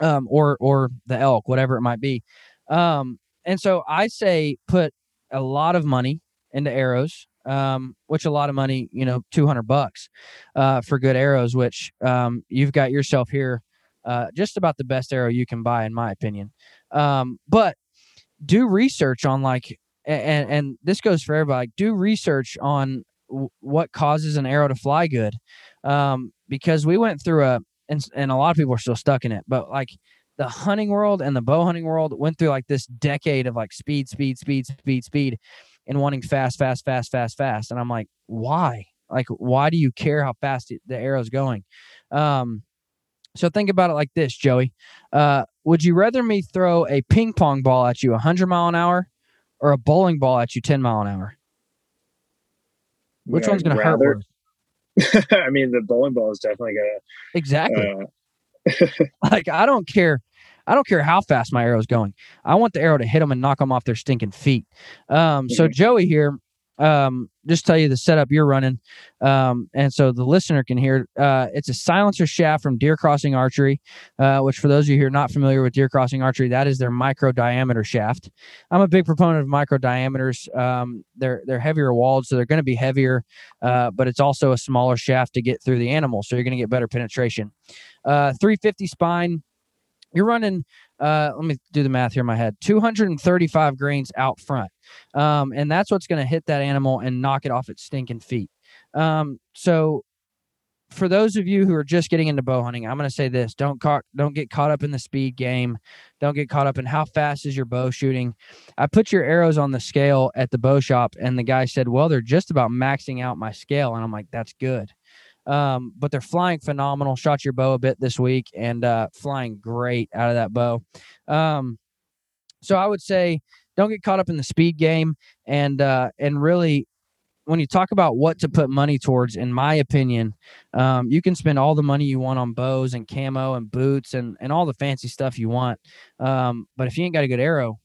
um, or or the elk, whatever it might be. Um, and so I say put a lot of money into arrows, um, which a lot of money, you know, two hundred bucks uh, for good arrows, which um, you've got yourself here. Uh, just about the best arrow you can buy, in my opinion. Um, but do research on like and and this goes for everybody. Do research on w- what causes an arrow to fly good, um, because we went through a and and a lot of people are still stuck in it. But like the hunting world and the bow hunting world went through like this decade of like speed, speed, speed, speed, speed, and wanting fast, fast, fast, fast, fast. And I'm like, why? Like, why do you care how fast the arrow's going? Um, so think about it like this, Joey. Uh, would you rather me throw a ping pong ball at you 100 mile an hour or a bowling ball at you 10 mile an hour? Which Yeah, one's going to hurt worse? I mean, the bowling ball is definitely gonna. Exactly. Uh, like I don't care. I don't care how fast my arrow's going. I want the arrow to hit them and knock them off their stinking feet. Um, so Mhm. Joey here, um, just tell you the setup you're running, um, and so the listener can hear. Uh, it's a silencer shaft from Deer Crossing Archery, uh, which for those of you who are not familiar with Deer Crossing Archery, that is their micro diameter shaft. I'm a big proponent of micro diameters. Um, they're they're heavier walled, so they're going to be heavier, uh, but it's also a smaller shaft to get through the animal, so you're going to get better penetration. Uh, 350 spine. You're running. Uh, let me do the math here in my head. 235 grains out front, um, and that's what's going to hit that animal and knock it off its stinking feet. Um, so, for those of you who are just getting into bow hunting, I'm going to say this: don't caught, don't get caught up in the speed game. Don't get caught up in how fast is your bow shooting. I put your arrows on the scale at the bow shop, and the guy said, "Well, they're just about maxing out my scale," and I'm like, "That's good." Um, but they're flying phenomenal. Shot your bow a bit this week and uh, flying great out of that bow. Um, so I would say don't get caught up in the speed game and uh, and really when you talk about what to put money towards, in my opinion, um, you can spend all the money you want on bows and camo and boots and and all the fancy stuff you want. Um, but if you ain't got a good arrow,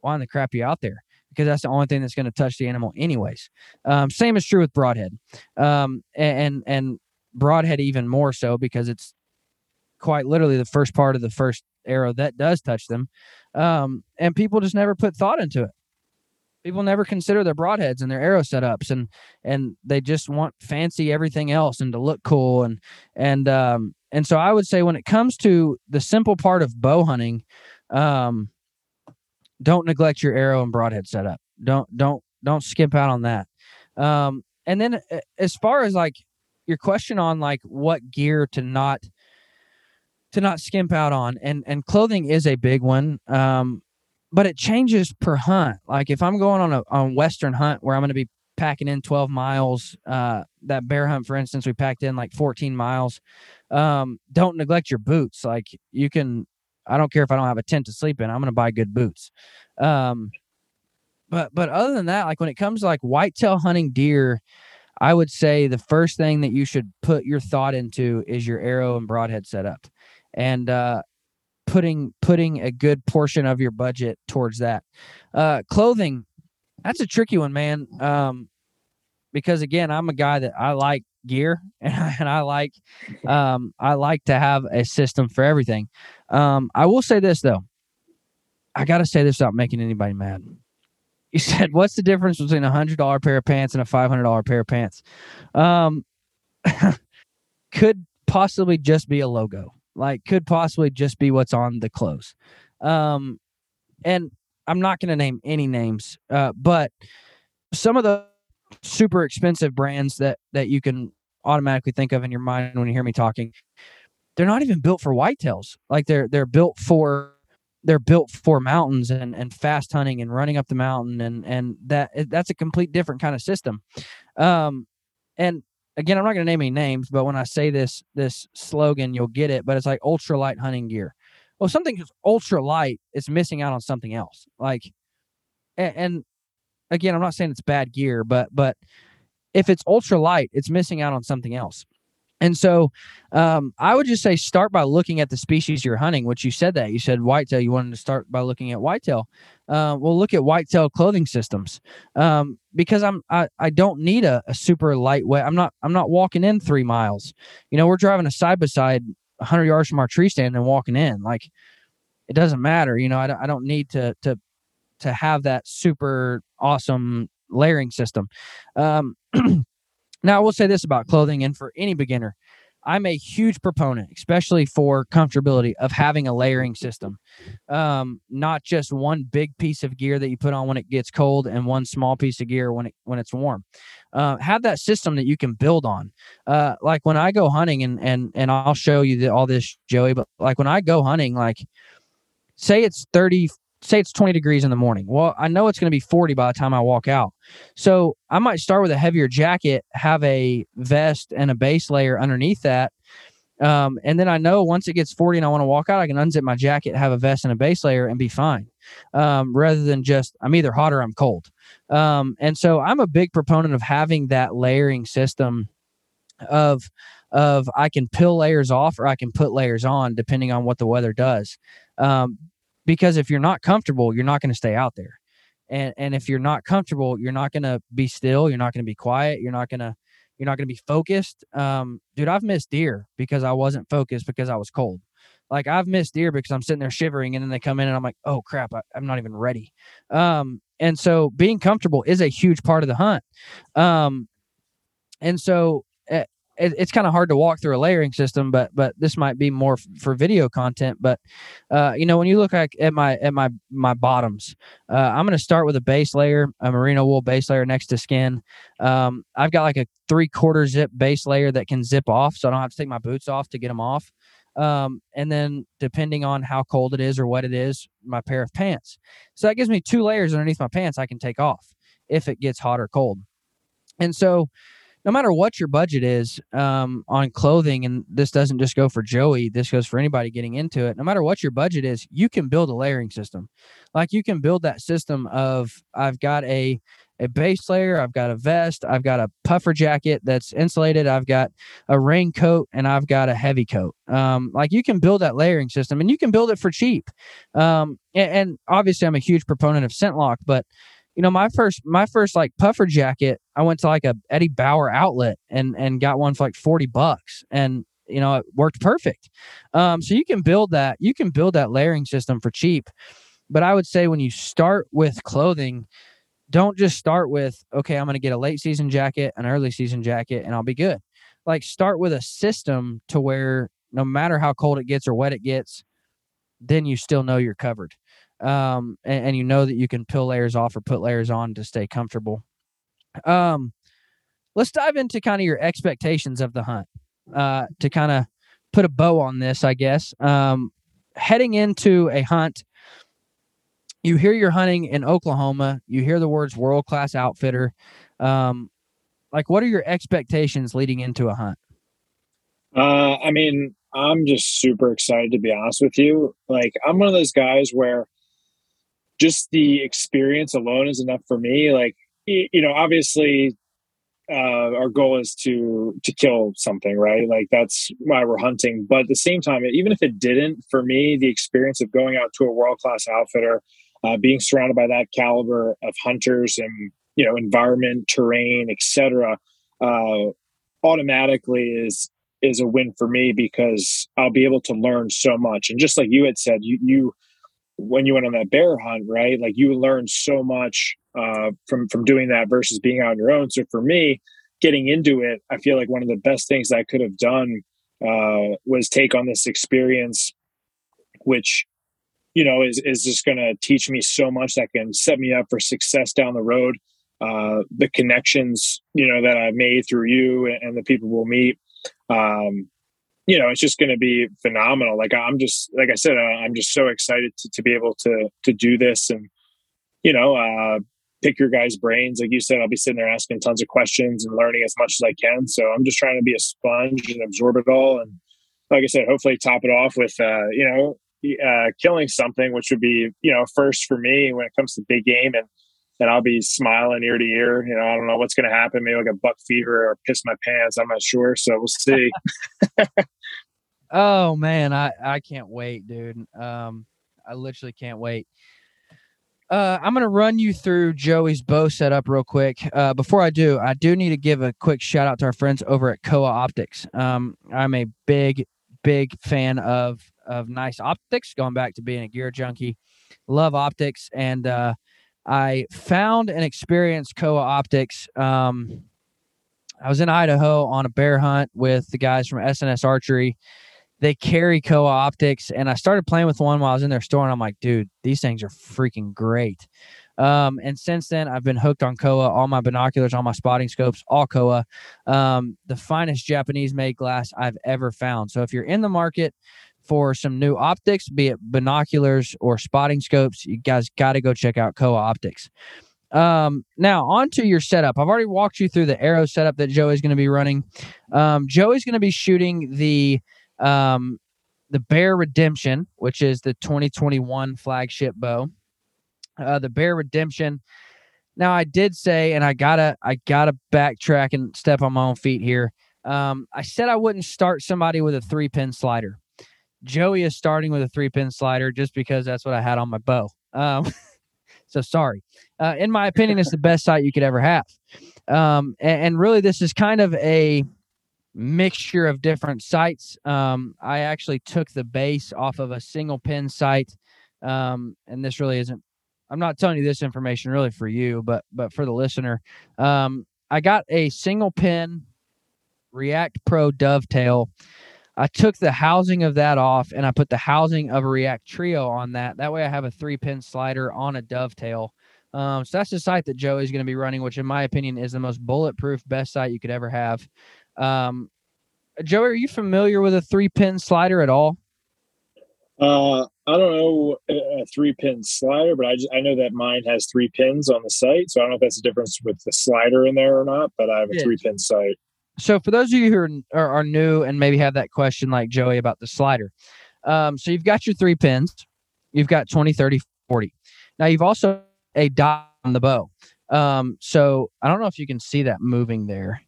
why in the crap are you out there? Because that's the only thing that's going to touch the animal, anyways. Um, same is true with broadhead, um, and and broadhead even more so because it's quite literally the first part of the first arrow that does touch them. Um, and people just never put thought into it. People never consider their broadheads and their arrow setups and and they just want fancy everything else and to look cool and and um and so I would say when it comes to the simple part of bow hunting, um don't neglect your arrow and broadhead setup. Don't don't don't skimp out on that. Um and then uh, as far as like your question on like what gear to not to not skimp out on and and clothing is a big one um but it changes per hunt. Like if i'm going on a on western hunt where i'm going to be packing in 12 miles uh that bear hunt for instance we packed in like 14 miles um don't neglect your boots. Like you can i don't care if i don't have a tent to sleep in i'm going to buy good boots. Um but but other than that like when it comes to like whitetail hunting deer I would say the first thing that you should put your thought into is your arrow and broadhead setup, and uh, putting putting a good portion of your budget towards that. Uh, clothing, that's a tricky one, man. Um, because again, I'm a guy that I like gear and I, and I like um, I like to have a system for everything. Um, I will say this though, I got to say this without making anybody mad you said what's the difference between a hundred dollar pair of pants and a five hundred dollar pair of pants? Um could possibly just be a logo. Like could possibly just be what's on the clothes. Um and i'm not going to name any names uh but some of the super expensive brands that that you can automatically think of in your mind when you hear me talking they're not even built for whitetails. Like they're they're built for they're built for mountains and and fast hunting and running up the mountain and and that that's a complete different kind of system. Um and again i'm not going to name any names but when i say this this slogan you'll get it but it's like ultra light hunting gear. Well something is ultra light it's missing out on something else. Like and, and again i'm not saying it's bad gear but but if it's ultra light it's missing out on something else and so um, I would just say start by looking at the species you're hunting, which you said that. You said whitetail. You wanted to start by looking at whitetail. Uh, well, look at whitetail clothing systems um, because I'm I, I don't need a, a, super lightweight. I'm not I'm not walking in three miles. You know, we're driving a side by side 100 yards from our tree stand and walking in. Like it doesn't matter. You know, I, I don't need to to to have that super awesome layering system. Um, Now, I will say this about clothing, and for any beginner, I'm a huge proponent, especially for comfortability, of having a layering system. Um, not just one big piece of gear that you put on when it gets cold, and one small piece of gear when it when it's warm. Uh, have that system that you can build on. Uh, like when I go hunting, and and and I'll show you the, all this, Joey. But like when I go hunting, like say it's 30 say it's 20 degrees in the morning. Well, I know it's going to be 40 by the time I walk out. So I might start with a heavier jacket, have a vest and a base layer underneath that. Um, and then I know once it gets 40 and I want to walk out, I can unzip my jacket, have a vest and a base layer and be fine. Um, rather than just I'm either hot or I'm cold. Um, and so I'm a big proponent of having that layering system of of I can peel layers off or I can put layers on depending on what the weather does. Um, because if you're not comfortable, you're not going to stay out there. And and if you're not comfortable, you're not going to be still, you're not going to be quiet, you're not going to you're not going to be focused. Um dude, I've missed deer because I wasn't focused because I was cold. Like I've missed deer because I'm sitting there shivering and then they come in and I'm like, "Oh crap, I, I'm not even ready." Um and so being comfortable is a huge part of the hunt. Um and so eh, it, it's kind of hard to walk through a layering system, but but this might be more f- for video content. But uh, you know, when you look at, at my at my my bottoms, uh, I'm going to start with a base layer, a merino wool base layer next to skin. Um, I've got like a three quarter zip base layer that can zip off, so I don't have to take my boots off to get them off. Um, and then depending on how cold it is or what it is, my pair of pants. So that gives me two layers underneath my pants I can take off if it gets hot or cold. And so no matter what your budget is um, on clothing, and this doesn't just go for Joey, this goes for anybody getting into it. No matter what your budget is, you can build a layering system. Like you can build that system of I've got a a base layer, I've got a vest, I've got a puffer jacket that's insulated, I've got a raincoat, and I've got a heavy coat. Um, like you can build that layering system, and you can build it for cheap. Um, and, and obviously, I'm a huge proponent of ScentLok, but you know my first my first like puffer jacket i went to like a eddie bauer outlet and and got one for like 40 bucks and you know it worked perfect. Um so you can build that you can build that layering system for cheap but i would say when you start with clothing don't just start with okay i'm going to get a late season jacket an early season jacket and i'll be good. Like start with a system to where no matter how cold it gets or wet it gets then you still know you're covered um, and, and, you know that you can peel layers off or put layers on to stay comfortable. Um, let's dive into kind of your expectations of the hunt uh, to kind of put a bow on this, I guess. Um, heading into a hunt, you hear you're hunting in Oklahoma, you hear the words world class outfitter. Um, like, what are your expectations leading into a hunt? Uh, I mean, I'm just super excited to be honest with you. Like, I'm one of those guys where just the experience alone is enough for me. Like, you know, obviously, uh, our goal is to to kill something, right? Like that's why we're hunting. But at the same time, even if it didn't, for me, the experience of going out to a world class outfitter, uh, being surrounded by that caliber of hunters and you know environment, terrain, etc., uh, automatically is is a win for me because I'll be able to learn so much. And just like you had said, you you when you went on that bear hunt, right? Like you learned so much uh, from from doing that versus being on your own. So for me, getting into it, I feel like one of the best things I could have done uh, was take on this experience, which you know is is just going to teach me so much that can set me up for success down the road. uh, the connections, you know, that I've made through you and, and the people we'll meet. Um, you know, it's just going to be phenomenal. Like I'm just, like I said, I'm just so excited to, to be able to to do this and you know, uh, pick your guys' brains. Like you said, I'll be sitting there asking tons of questions and learning as much as I can. So I'm just trying to be a sponge and absorb it all. And like I said, hopefully top it off with, uh, you know, uh, killing something, which would be, you know, first for me when it comes to big game. And, and I'll be smiling ear to ear. You know, I don't know what's going to happen. Maybe like a buck fever or piss my pants. I'm not sure. So we'll see. oh man, I, I can't wait, dude. Um, I literally can't wait. Uh, I'm to run you through Joey's bow setup real quick. Uh, before I do, I do need to give a quick shout out to our friends over at Kowa Optics. Um, I'm a big, big fan of of nice optics. Going back to being a gear junkie, love optics, and uh, I found and experienced Kowa Optics. Um, I was in Idaho on a bear hunt with the guys from SNS Archery, they carry Kowa optics, and I started playing with one while I was in their store, and I'm like, dude, these things are freaking great. Um, and since then, I've been hooked on Kowa. All my binoculars, all my spotting scopes, all Kowa. Um, the finest Japanese made glass I've ever found. So if you're in the market for some new optics, be it binoculars or spotting scopes, you guys got to go check out Kowa Optics. Um, now on to your setup. I've already walked you through the arrow setup that Joey's going to be running. Um, Joey's going to be shooting the um, the Bear Redemption, which is the 2021 flagship bow. Uh, the Bear Redemption. Now I did say, and I gotta, I gotta backtrack and step on my own feet here. Um, I said I wouldn't start somebody with a three pin slider. Joey is starting with a three pin slider just because that's what I had on my bow. Um, so sorry. Uh, in my opinion, it's the best sight you could ever have. Um, and, and, really, this is kind of a mixture of different sights. Um, I actually took the base off of a single pin sight, um, and this really isn't. I'm not telling you this information really for you, but but for the listener. Um, I got a single pin React Pro dovetail. I took the housing of that off and I put the housing of a React Trio on that. That way I have a three pin slider on a dovetail. Um, so that's the sight that Joey's going to be running, which in my opinion is the most bulletproof, best sight you could ever have. Um, Joey, are you familiar with a three pin slider at all? Uh, I don't know a three pin slider, but I just, I know that mine has three pins on the sight. So I don't know if that's a difference with the slider in there or not, but I have a three pin sight. So for those of you who are, are, are, new and maybe have that question like Joey about the slider. Um, so you've got your three pins, you've got 20, 30, 40. Now you've also a dot on the bow. Um, so I don't know if you can see that moving there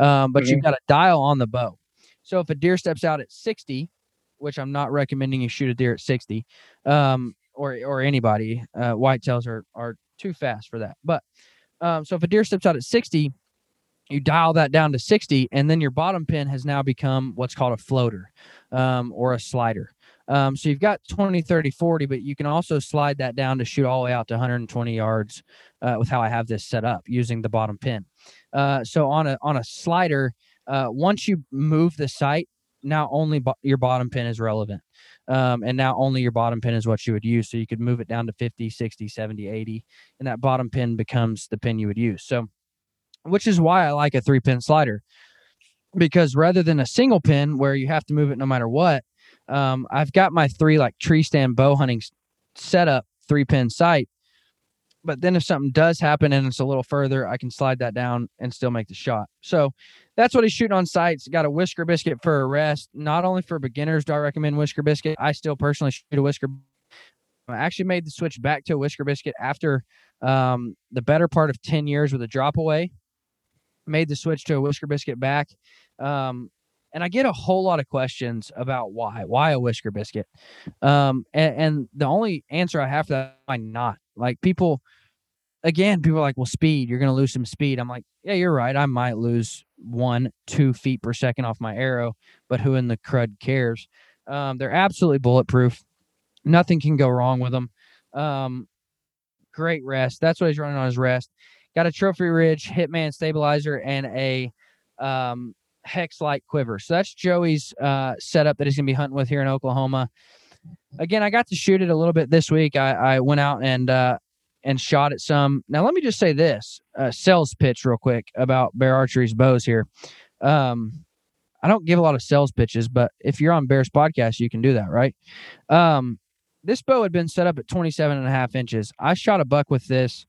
um, but mm-hmm. you've got a dial on the bow. So if a deer steps out at 60, which I'm not recommending you shoot a deer at 60, um, or or anybody, uh, whitetails are are too fast for that. But um, so if a deer steps out at 60, you dial that down to 60, and then your bottom pin has now become what's called a floater um, or a slider. Um, so you've got 20, 30, 40, but you can also slide that down to shoot all the way out to 120 yards uh, with how I have this set up using the bottom pin. Uh, so on a on a slider, uh, once you move the sight, now only bo- your bottom pin is relevant. Um, and now only your bottom pin is what you would use. So you could move it down to 50, 60, 70, 80, and that bottom pin becomes the pin you would use. So, which is why I like a three pin slider because rather than a single pin where you have to move it no matter what, um, I've got my three like tree stand bow hunting setup three pin sight but then if something does happen and it's a little further, I can slide that down and still make the shot. So that's what he's shooting on sights. Got a whisker biscuit for a rest. Not only for beginners do I recommend whisker biscuit. I still personally shoot a whisker. I actually made the switch back to a whisker biscuit after um, the better part of 10 years with a drop away. Made the switch to a whisker biscuit back. Um, and I get a whole lot of questions about why, why a whisker biscuit. Um, and, and the only answer I have to that, why not? Like people, again, people are like, well, speed, you're going to lose some speed. I'm like, yeah, you're right. I might lose one, two feet per second off my arrow, but who in the crud cares? Um, they're absolutely bulletproof. Nothing can go wrong with them. Um, great rest. That's what he's running on his rest. Got a Trophy Ridge Hitman stabilizer and a um, hex light quiver. So that's Joey's uh, setup that he's going to be hunting with here in Oklahoma again, I got to shoot it a little bit this week. I, I went out and uh, and shot at some. Now, let me just say this uh, sales pitch real quick about Bear Archery's bows here. Um, I don't give a lot of sales pitches, but if you're on Bears podcast, you can do that, right? Um, this bow had been set up at 27 and a half inches. I shot a buck with this,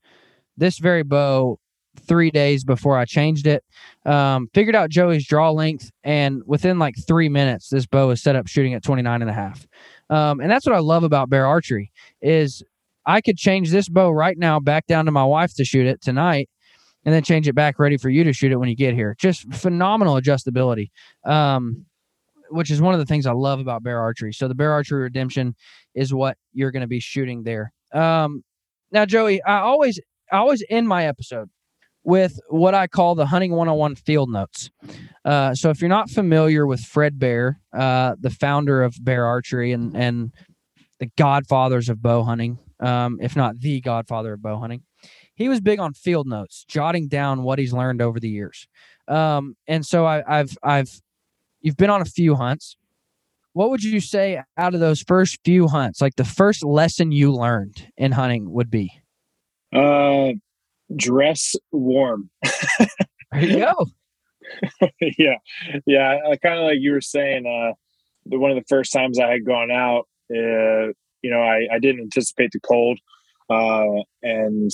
this very bow three days before I changed it. Um, figured out Joey's draw length, and within like three minutes, this bow is set up shooting at 29 and a half. Um, and that's what I love about bear archery is I could change this bow right now back down to my wife to shoot it tonight, and then change it back ready for you to shoot it when you get here. Just phenomenal adjustability. Um, which is one of the things I love about bear archery. So the bear archery redemption is what you're going to be shooting there. Um, now, Joey, I always I always end my episode with what I call the hunting 101 field notes. Uh, so if you're not familiar with Fred Bear, uh, the founder of Bear Archery and and the godfathers of bow hunting, um, if not the godfather of bow hunting, he was big on field notes, jotting down what he's learned over the years. Um, and so I, I've I've you've been on a few hunts. What would you say out of those first few hunts, like the first lesson you learned in hunting would be? Uh, dress warm. there you go. yeah, yeah. Kind of like you were saying. Uh, the, one of the first times I had gone out, uh, you know, I, I didn't anticipate the cold, uh, and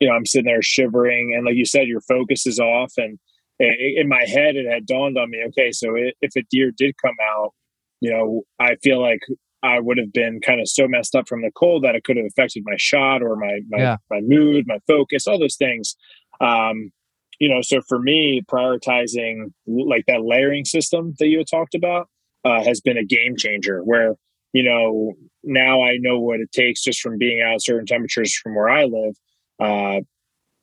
you know, I'm sitting there shivering, and like you said, your focus is off, and in my head, it had dawned on me. Okay, so it, if a deer did come out, you know, I feel like I would have been kind of so messed up from the cold that it could have affected my shot or my my, yeah. my mood, my focus, all those things. Um, you know, so for me, prioritizing like that layering system that you had talked about uh, has been a game changer. Where you know now I know what it takes just from being out certain temperatures from where I live. Uh,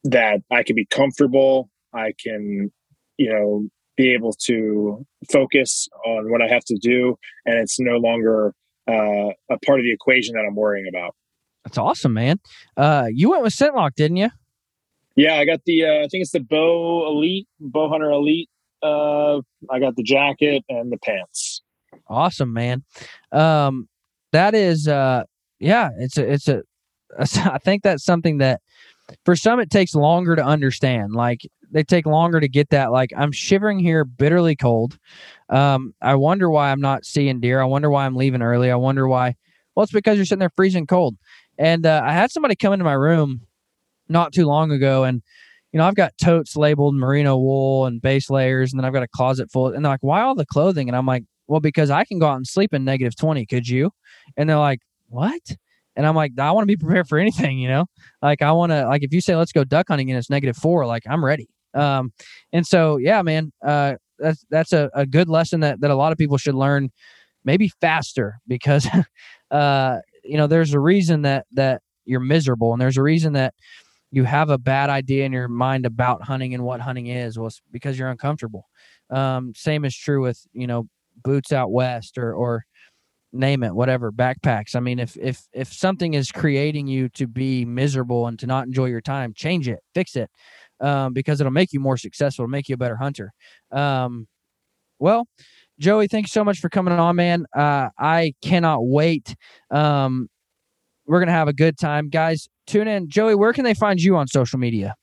that I can be comfortable. I can, you know, be able to focus on what I have to do, and it's no longer uh, a part of the equation that I'm worrying about. That's awesome, man. Uh, you went with ScentLok, didn't you? Yeah, I got the. Uh, I think it's the Bow Elite, Bow Hunter Elite. Uh, I got the jacket and the pants. Awesome, man. Um, that is, uh, yeah, it's a, it's a. I think that's something that, for some, it takes longer to understand. Like they take longer to get that. Like I'm shivering here, bitterly cold. Um, I wonder why I'm not seeing deer. I wonder why I'm leaving early. I wonder why. Well, it's because you're sitting there freezing cold. And uh, I had somebody come into my room not too long ago, and you know I've got totes labeled merino wool and base layers, and then I've got a closet full. And they're like, "Why all the clothing?" And I'm like, "Well, because I can go out and sleep in negative twenty. Could you?" And they're like, "What?" And I'm like, I want to be prepared for anything, you know. Like I want to, like if you say let's go duck hunting and it's negative four, like I'm ready. Um, and so yeah, man, uh, that's that's a, a good lesson that that a lot of people should learn, maybe faster because, uh, you know, there's a reason that that you're miserable, and there's a reason that you have a bad idea in your mind about hunting and what hunting is. Well, because you're uncomfortable. Um, same is true with you know boots out west or or name it whatever backpacks i mean if if if something is creating you to be miserable and to not enjoy your time change it fix it um, because it'll make you more successful, it'll make you a better hunter. Um, well, Joey, thanks so much for coming on, man. Uh, I cannot wait. Um, we're gonna have a good time, guys. Tune in, Joey. Where can they find you on social media?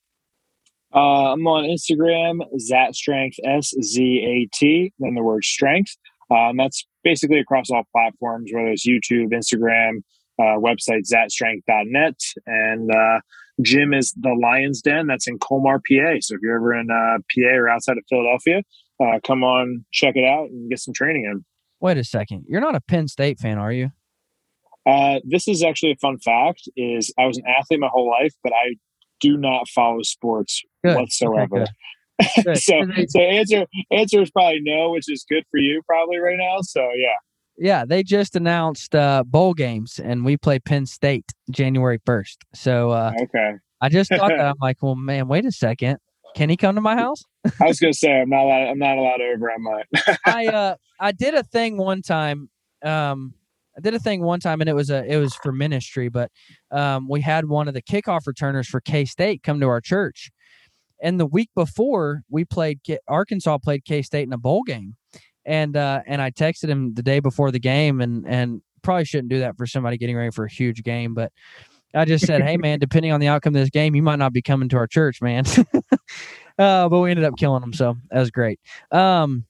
Uh, I'm on Instagram, Szat Strength, S Z A T, then the word strength. Um, that's basically across all platforms, whether it's YouTube, Instagram, uh, website, szatstrength.net. And uh, gym is the Lions Den. That's in Colmar, PA. So if you're ever in uh, PA or outside of Philadelphia, uh, come on, check it out and get some training in. Wait a second. You're not a Penn State fan, are you? Uh, this is actually a fun fact is I was an athlete my whole life, but I do not follow sports good. whatsoever. Okay. So, so answer answer is probably no, which is good for you probably right now. So yeah. Yeah, they just announced uh, bowl games, and we play Penn State January first. So uh, okay, I just thought that I'm like, well, man, wait a second, can he come to my house? I was gonna say I'm not allowed. I'm not allowed over. I might. I uh, I did a thing one time. Um, I did a thing one time, and it was a it was for ministry, but um, we had one of the kickoff returners for K State come to our church, and the week before we played Arkansas played K State in a bowl game, and uh, and I texted him the day before the game, and and probably shouldn't do that for somebody getting ready for a huge game, but I just said, hey man, depending on the outcome of this game, you might not be coming to our church, man. uh, but we ended up killing him, so that was great. Um,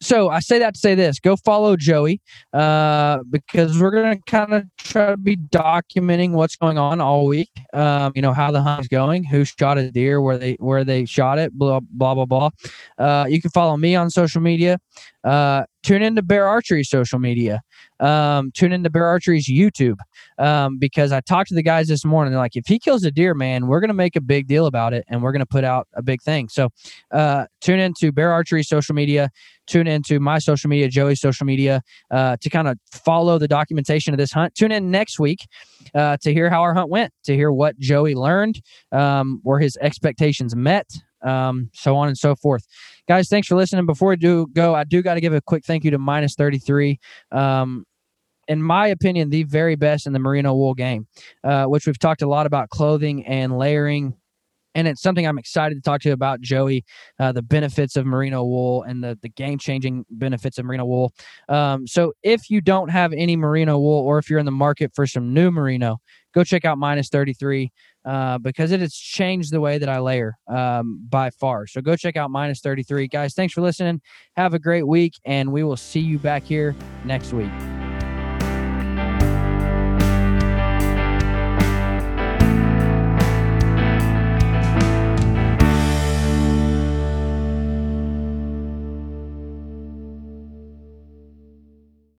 so I say that to say this: go follow Joey uh, because we're gonna kind of try to be documenting what's going on all week. Um, you know how the hunt's going, who shot a deer, where they where they shot it, blah blah blah blah. Uh, you can follow me on social media. Uh, tune into Bear Archery social media. Um, tune into Bear Archery's YouTube um, because I talked to the guys this morning. They're like, if he kills a deer, man, we're going to make a big deal about it and we're going to put out a big thing. So uh, tune into Bear Archery social media. Tune into my social media, Joey's social media, uh, to kind of follow the documentation of this hunt. Tune in next week uh, to hear how our hunt went, to hear what Joey learned, um, were his expectations met, um, so on and so forth. Guys, thanks for listening. Before we do go, I do got to give a quick thank you to minus 33. Um, in my opinion, the very best in the merino wool game, uh, which we've talked a lot about clothing and layering. And it's something I'm excited to talk to you about, Joey, uh, the benefits of merino wool and the, the game changing benefits of merino wool. Um, so, if you don't have any merino wool or if you're in the market for some new merino, go check out minus 33 uh, because it has changed the way that I layer um, by far. So go check out minus 33. Guys, thanks for listening. Have a great week, and we will see you back here next week.